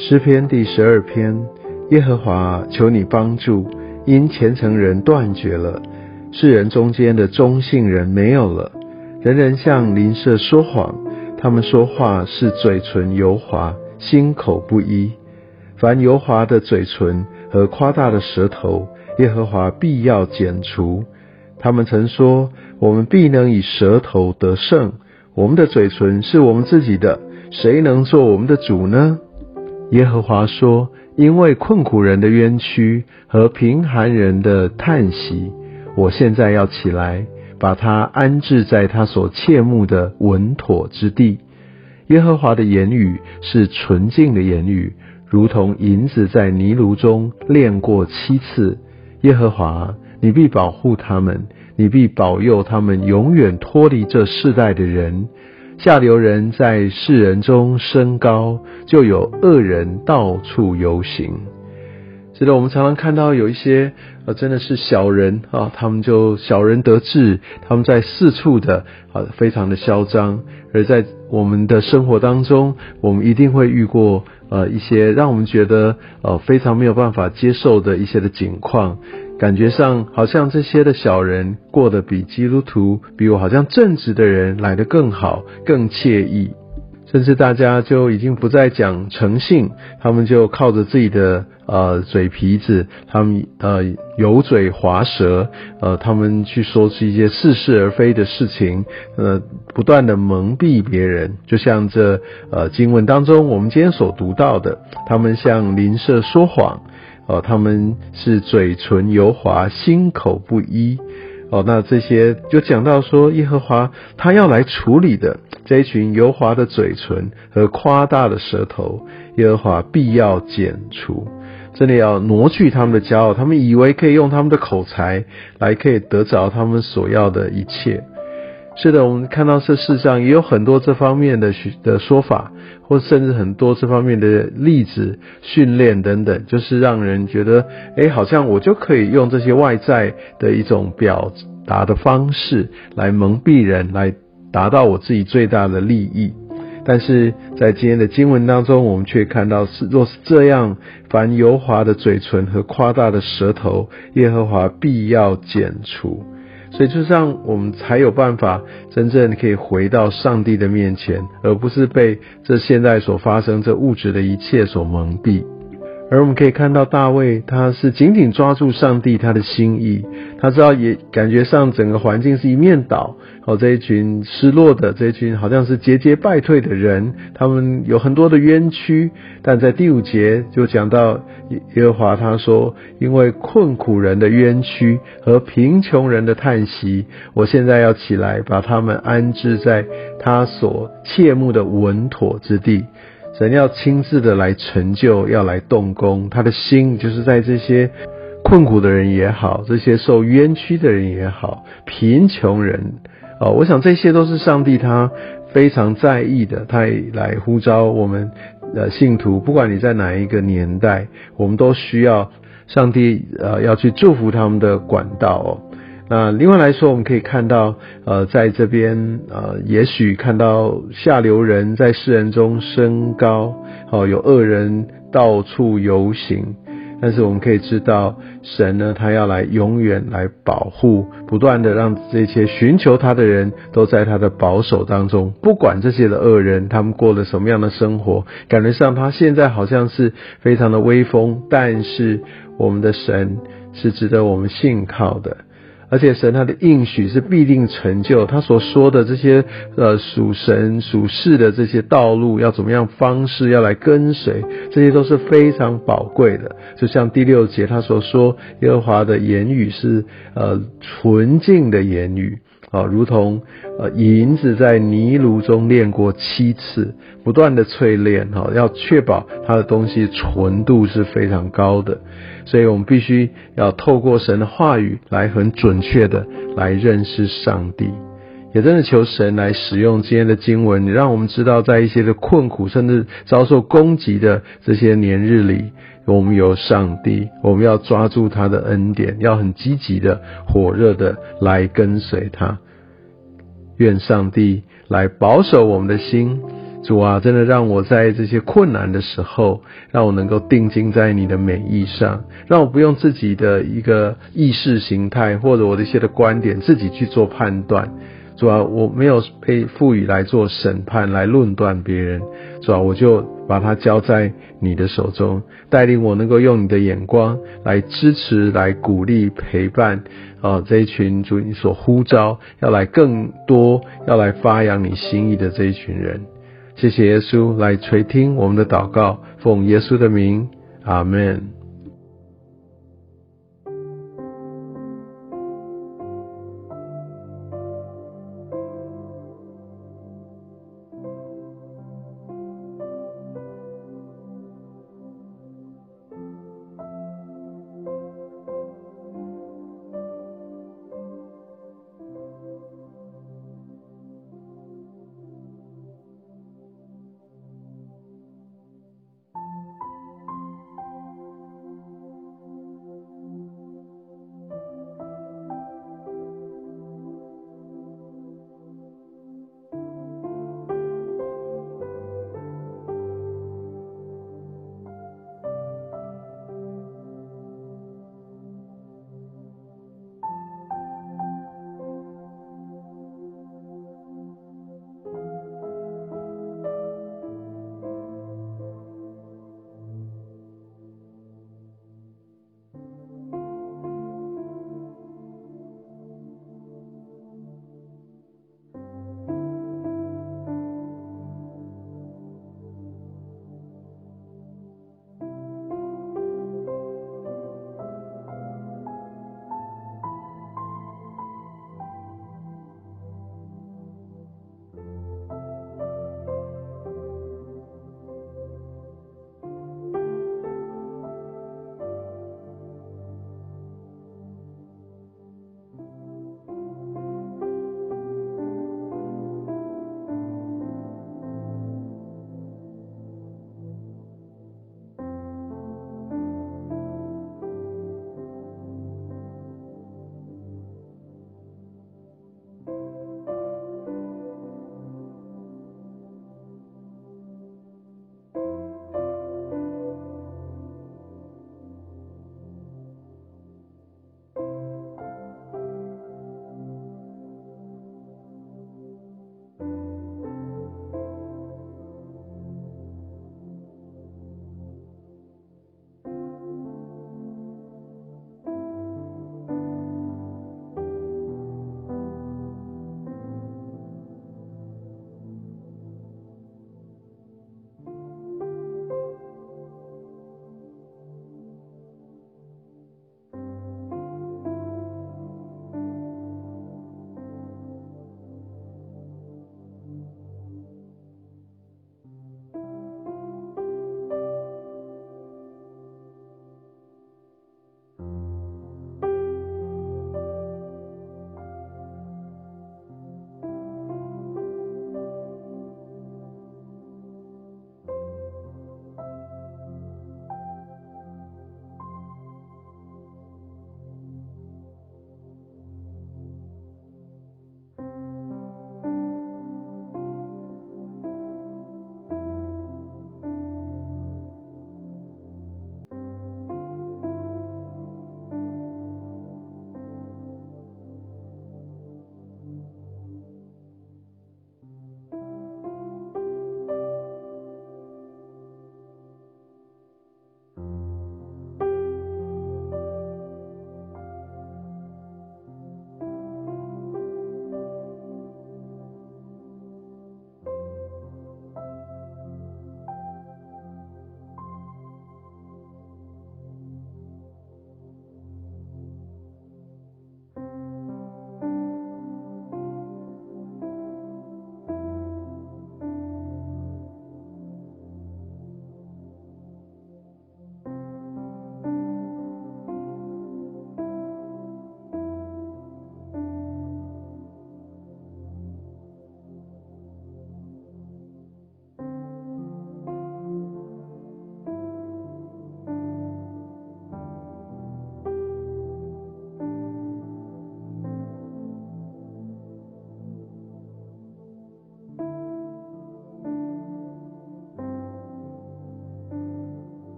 诗篇第十二篇：耶和华，求你帮助，因虔诚人断绝了，世人中间的忠信人没有了。人人向邻舍说谎，他们说话是嘴唇油滑，心口不一。凡油滑的嘴唇和夸大的舌头，耶和华必要剪除。他们曾说：我们必能以舌头得胜，我们的嘴唇是我们自己的，谁能做我们的主呢？耶和华说：“因为困苦人的冤屈和贫寒人的叹息，我现在要起来，把他安置在他所切慕的稳妥之地。耶和华的言语是纯净的言语，如同银子在泥炉中炼过七次。耶和华，你必保护他们，你必保佑他们，永远脱离这世代的人。”下流人在世人中升高，就有恶人到处游行。是的，我们常常看到有一些呃，真的是小人啊，他们就小人得志，他们在四处的啊，非常的嚣张。而在我们的生活当中，我们一定会遇过呃一些让我们觉得呃非常没有办法接受的一些的景况。感觉上好像这些的小人过得比基督徒，比我好像正直的人来得更好、更惬意，甚至大家就已经不再讲诚信，他们就靠着自己的呃嘴皮子，他们呃油嘴滑舌，呃他们去说出一些似是而非的事情，呃不断的蒙蔽别人，就像这呃经文当中我们今天所读到的，他们向邻舍说谎。哦，他们是嘴唇油滑，心口不一。哦，那这些就讲到说，耶和华他要来处理的这一群油滑的嘴唇和夸大的舌头，耶和华必要剪除，真的要挪去他们的骄傲。他们以为可以用他们的口才来可以得着他们所要的一切。是的，我们看到这世上也有很多这方面的的说法，或甚至很多这方面的例子、训练等等，就是让人觉得，哎，好像我就可以用这些外在的一种表达的方式来蒙蔽人，来达到我自己最大的利益。但是在今天的经文当中，我们却看到是，若是这样，凡油滑的嘴唇和夸大的舌头，耶和华必要剪除。所以，就让我们才有办法真正可以回到上帝的面前，而不是被这现在所发生这物质的一切所蒙蔽。而我们可以看到大卫，他是紧紧抓住上帝他的心意，他知道也感觉上整个环境是一面倒。哦，这一群失落的这一群好像是节节败退的人，他们有很多的冤屈。但在第五节就讲到耶和华他说：“因为困苦人的冤屈和贫穷人的叹息，我现在要起来把他们安置在他所切慕的稳妥之地。”神要亲自的来成就，要来动工，他的心就是在这些困苦的人也好，这些受冤屈的人也好，贫穷人哦，我想这些都是上帝他非常在意的，他来呼召我们的信徒，不管你在哪一个年代，我们都需要上帝呃要去祝福他们的管道哦。那另外来说，我们可以看到，呃，在这边，呃，也许看到下流人在世人中升高，哦，有恶人到处游行，但是我们可以知道，神呢，他要来永远来保护，不断的让这些寻求他的人都在他的保守当中，不管这些的恶人他们过了什么样的生活，感觉上他现在好像是非常的威风，但是我们的神是值得我们信靠的。而且神他的应许是必定成就，他所说的这些呃属神属世的这些道路要怎么样方式要来跟随，这些都是非常宝贵的。就像第六节他所说，耶和华的言语是呃纯净的言语。啊，如同呃银子在泥炉中炼过七次，不断的淬炼，哈，要确保它的东西纯度是非常高的。所以我们必须要透过神的话语来很准确的来认识上帝，也真的求神来使用今天的经文，让我们知道，在一些的困苦甚至遭受攻击的这些年日里，我们有上帝，我们要抓住他的恩典，要很积极的、火热的来跟随他。愿上帝来保守我们的心，主啊，真的让我在这些困难的时候，让我能够定睛在你的美意上，让我不用自己的一个意识形态或者我的一些的观点自己去做判断。主啊，我没有被赋予来做审判、来论断别人，主啊，我就把它交在你的手中，带领我能够用你的眼光来支持、来鼓励、陪伴啊这一群主你所呼召要来更多、要来发扬你心意的这一群人。谢谢耶稣来垂听我们的祷告，奉耶稣的名，阿门。